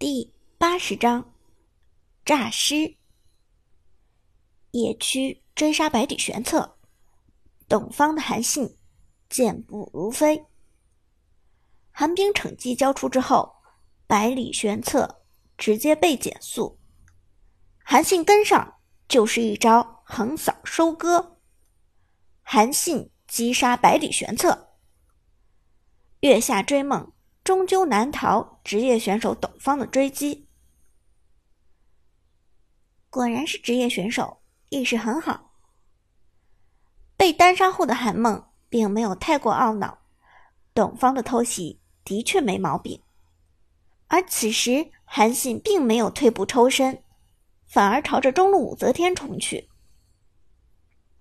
第八十章，诈尸。野区追杀百里玄策，董方的韩信健步如飞。寒冰惩戒交出之后，百里玄策直接被减速，韩信跟上就是一招横扫收割。韩信击杀百里玄策，月下追梦。终究难逃职业选手董方的追击。果然是职业选手，意识很好。被单杀后的韩梦并没有太过懊恼，董方的偷袭的确没毛病。而此时韩信并没有退步抽身，反而朝着中路武则天冲去。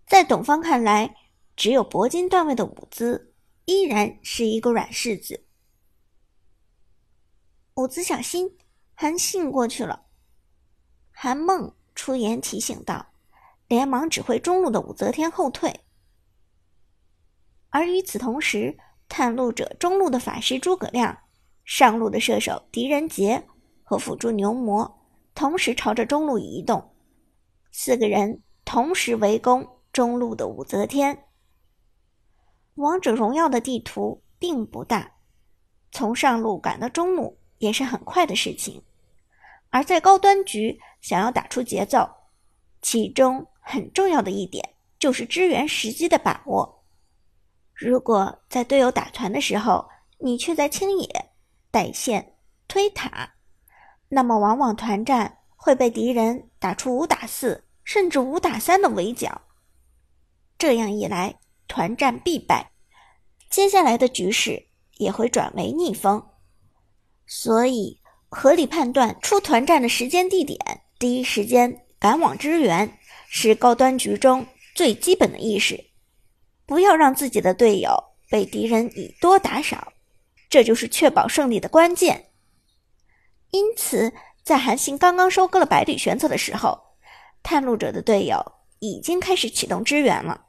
在董方看来，只有铂金段位的舞姿依然是一个软柿子。伍子小心，韩信过去了。韩梦出言提醒道，连忙指挥中路的武则天后退。而与此同时，探路者中路的法师诸葛亮、上路的射手狄仁杰和辅助牛魔同时朝着中路移动，四个人同时围攻中路的武则天。王者荣耀的地图并不大，从上路赶到中路。也是很快的事情，而在高端局想要打出节奏，其中很重要的一点就是支援时机的把握。如果在队友打团的时候，你却在清野带线推塔，那么往往团战会被敌人打出五打四甚至五打三的围剿，这样一来团战必败，接下来的局势也会转为逆风。所以，合理判断出团战的时间地点，第一时间赶往支援，是高端局中最基本的意识。不要让自己的队友被敌人以多打少，这就是确保胜利的关键。因此，在韩信刚刚收割了百里玄策的时候，探路者的队友已经开始启动支援了。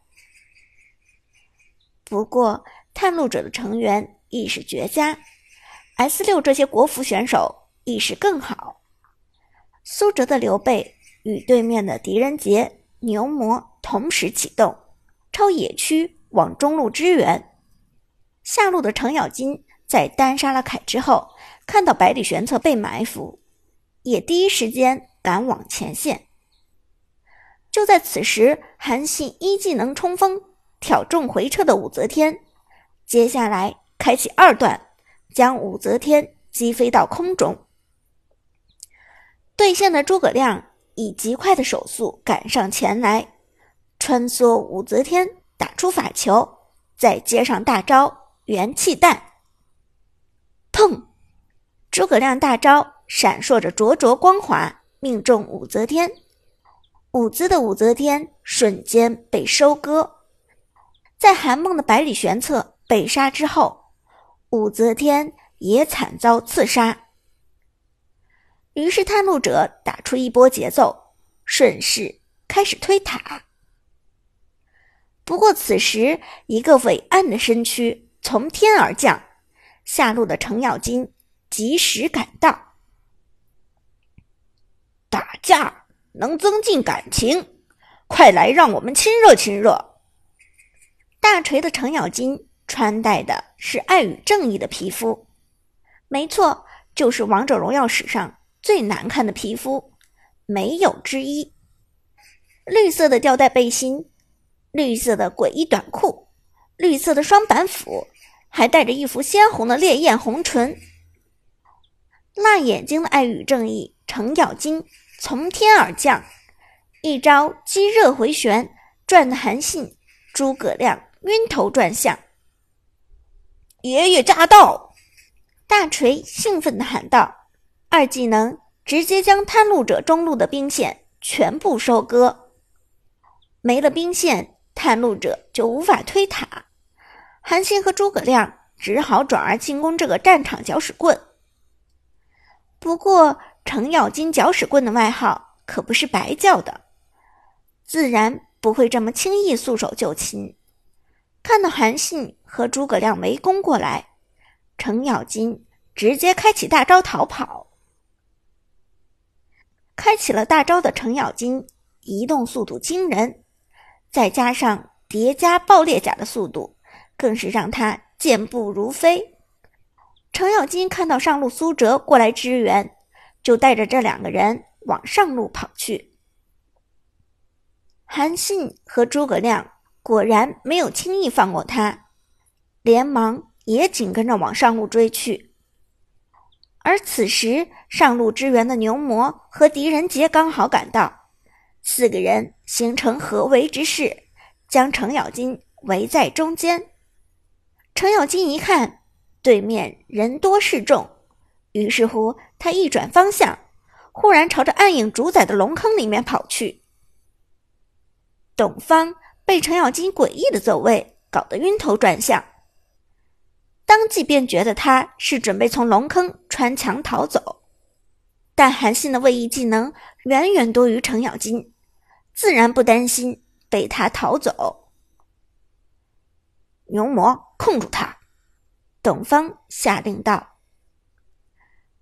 不过，探路者的成员意识绝佳。S 六这些国服选手意识更好。苏哲的刘备与对面的狄仁杰、牛魔同时启动，超野区往中路支援。下路的程咬金在单杀了凯之后，看到百里玄策被埋伏，也第一时间赶往前线。就在此时，韩信一技能冲锋挑中回撤的武则天，接下来开启二段。将武则天击飞到空中，对线的诸葛亮以极快的手速赶上前来，穿梭武则天，打出法球，再接上大招元气弹，砰！诸葛亮大招闪烁着灼灼光华，命中武则天，舞姿的武则天瞬间被收割。在韩梦的百里玄策被杀之后。武则天也惨遭刺杀，于是探路者打出一波节奏，顺势开始推塔。不过此时，一个伟岸的身躯从天而降，下路的程咬金及时赶到。打架能增进感情，快来让我们亲热亲热。大锤的程咬金。穿戴的是爱与正义的皮肤，没错，就是王者荣耀史上最难看的皮肤，没有之一。绿色的吊带背心，绿色的诡异短裤，绿色的双板斧，还带着一副鲜红的烈焰红唇。辣眼睛的爱与正义程咬金从天而降，一招激热回旋，转的韩信、诸葛亮晕头转向。爷爷驾到！大锤兴奋地喊道：“二技能直接将探路者中路的兵线全部收割，没了兵线，探路者就无法推塔。韩信和诸葛亮只好转而进攻这个战场搅屎棍。不过，程咬金搅屎棍的外号可不是白叫的，自然不会这么轻易束手就擒。”看到韩信和诸葛亮围攻过来，程咬金直接开启大招逃跑。开启了大招的程咬金移动速度惊人，再加上叠加爆裂甲的速度，更是让他健步如飞。程咬金看到上路苏哲过来支援，就带着这两个人往上路跑去。韩信和诸葛亮果然没有轻易放过他，连忙也紧跟着往上路追去。而此时，上路支援的牛魔和狄仁杰刚好赶到，四个人形成合围之势，将程咬金围在中间。程咬金一看对面人多势众，于是乎他一转方向，忽然朝着暗影主宰的龙坑里面跑去。董方被程咬金诡异的走位搞得晕头转向。当即便觉得他是准备从龙坑穿墙逃走，但韩信的位移技能远远多于程咬金，自然不担心被他逃走。牛魔控住他，董方下令道。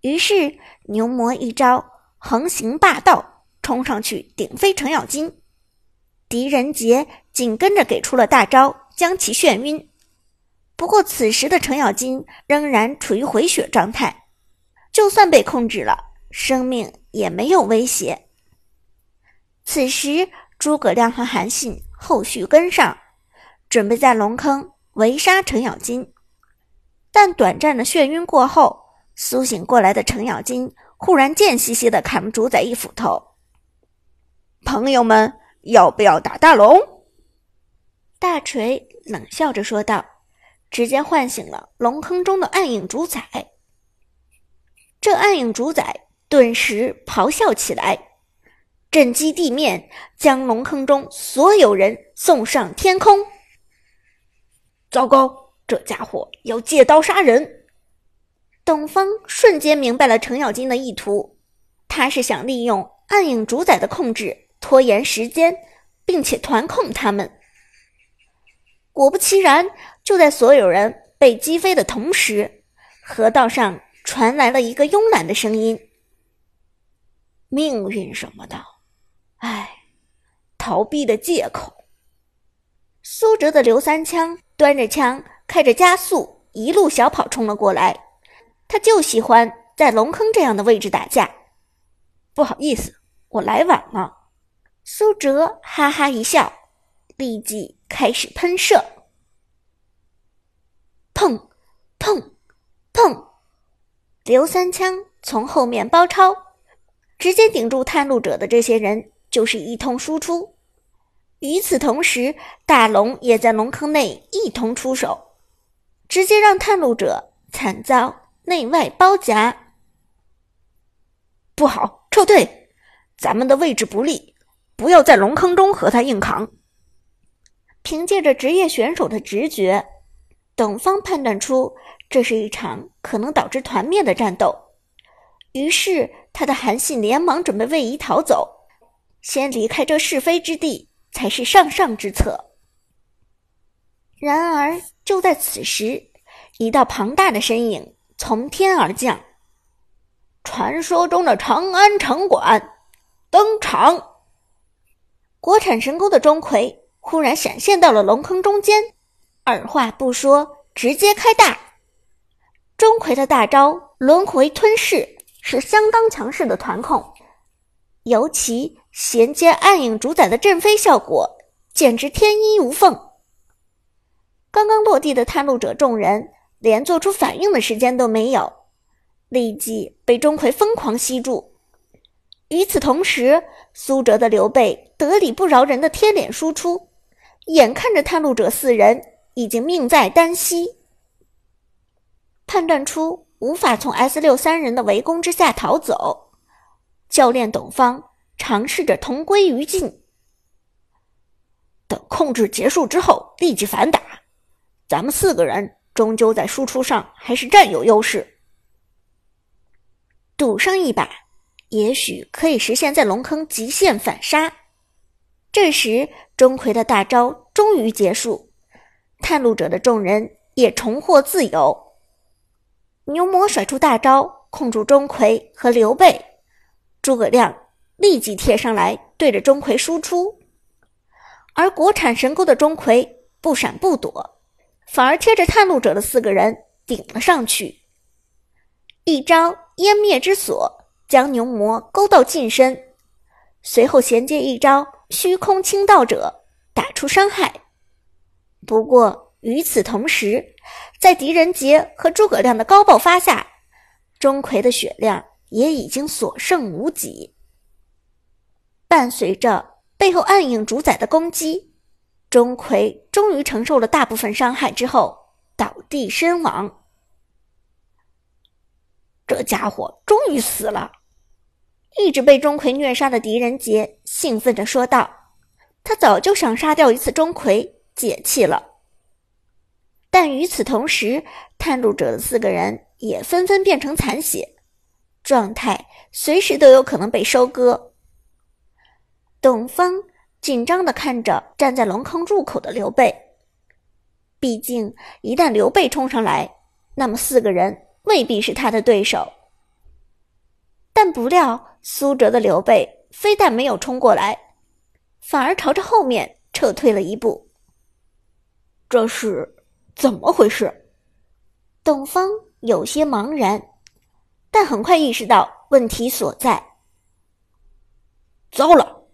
于是牛魔一招横行霸道，冲上去顶飞程咬金，狄仁杰紧跟着给出了大招，将其眩晕。不过，此时的程咬金仍然处于回血状态，就算被控制了，生命也没有威胁。此时，诸葛亮和韩信后续跟上，准备在龙坑围杀程咬金。但短暂的眩晕过后，苏醒过来的程咬金忽然贱兮兮的砍主宰一斧头：“朋友们，要不要打大龙？”大锤冷笑着说道。直接唤醒了龙坑中的暗影主宰。这暗影主宰顿时咆哮起来，震击地面，将龙坑中所有人送上天空。糟糕，这家伙要借刀杀人！董方瞬间明白了程咬金的意图，他是想利用暗影主宰的控制拖延时间，并且团控他们。果不其然，就在所有人被击飞的同时，河道上传来了一个慵懒的声音：“命运什么的，唉，逃避的借口。”苏哲的刘三枪端着枪，开着加速，一路小跑冲了过来。他就喜欢在龙坑这样的位置打架。不好意思，我来晚了。苏哲哈哈一笑。立即开始喷射，砰，砰，砰！刘三枪从后面包抄，直接顶住探路者的这些人，就是一通输出。与此同时，大龙也在龙坑内一同出手，直接让探路者惨遭内外包夹。不好，撤退！咱们的位置不利，不要在龙坑中和他硬扛。凭借着职业选手的直觉，董方判断出这是一场可能导致团灭的战斗，于是他的韩信连忙准备位移逃走，先离开这是非之地才是上上之策。然而就在此时，一道庞大的身影从天而降，传说中的长安城管登场，国产神功的钟馗。忽然闪现到了龙坑中间，二话不说，直接开大。钟馗的大招轮回吞噬是相当强势的团控，尤其衔接暗影主宰的震飞效果，简直天衣无缝。刚刚落地的探路者众人连做出反应的时间都没有，立即被钟馗疯狂吸住。与此同时，苏哲的刘备得理不饶人的贴脸输出。眼看着探路者四人已经命在旦夕，判断出无法从 S 六三人的围攻之下逃走，教练董方尝试着同归于尽。等控制结束之后，立即反打。咱们四个人终究在输出上还是占有优势，赌上一把，也许可以实现在龙坑极限反杀。这时，钟馗的大招终于结束，探路者的众人也重获自由。牛魔甩出大招，控住钟馗和刘备，诸葛亮立即贴上来，对着钟馗输出。而国产神钩的钟馗不闪不躲，反而贴着探路者的四个人顶了上去。一招湮灭之锁将牛魔勾到近身，随后衔接一招虚空倾倒者打出伤害。不过与此同时，在狄仁杰和诸葛亮的高爆发下，钟馗的血量也已经所剩无几。伴随着背后暗影主宰的攻击，钟馗终于承受了大部分伤害之后倒地身亡。这家伙终于死了！一直被钟馗虐杀的狄仁杰兴奋着说道：“他早就想杀掉一次钟馗，解气了。”但与此同时，探路者的四个人也纷纷变成残血，状态随时都有可能被收割。董方紧张的看着站在龙坑入口的刘备，毕竟一旦刘备冲上来，那么四个人未必是他的对手。但不料苏哲的刘备非但没有冲过来，反而朝着后面撤退了一步。这是怎么回事？董方有些茫然，但很快意识到问题所在。糟了！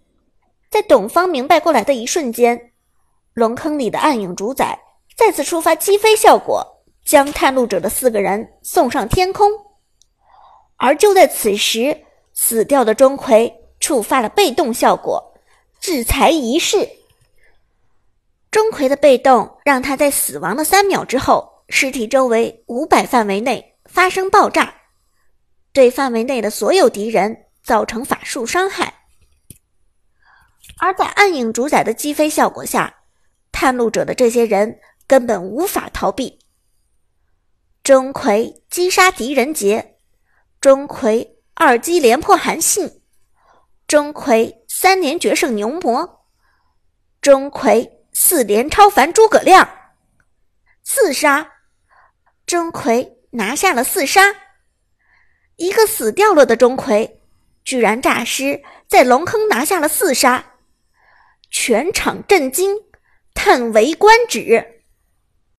在董方明白过来的一瞬间，龙坑里的暗影主宰再次触发击飞效果，将探路者的四个人送上天空。而就在此时，死掉的钟馗触发了被动效果，制裁仪式。钟馗的被动让他在死亡的三秒之后，尸体周围五百范围内发生爆炸，对范围内的所有敌人造成法术伤害。而在暗影主宰的击飞效果下，探路者的这些人根本无法逃避。钟馗击杀狄仁杰，钟馗二击连破韩信，钟馗三连决胜牛魔，钟馗四连超凡诸葛亮，四杀！钟馗拿下了四杀，一个死掉了的钟馗，居然诈尸在龙坑拿下了四杀。全场震惊，叹为观止。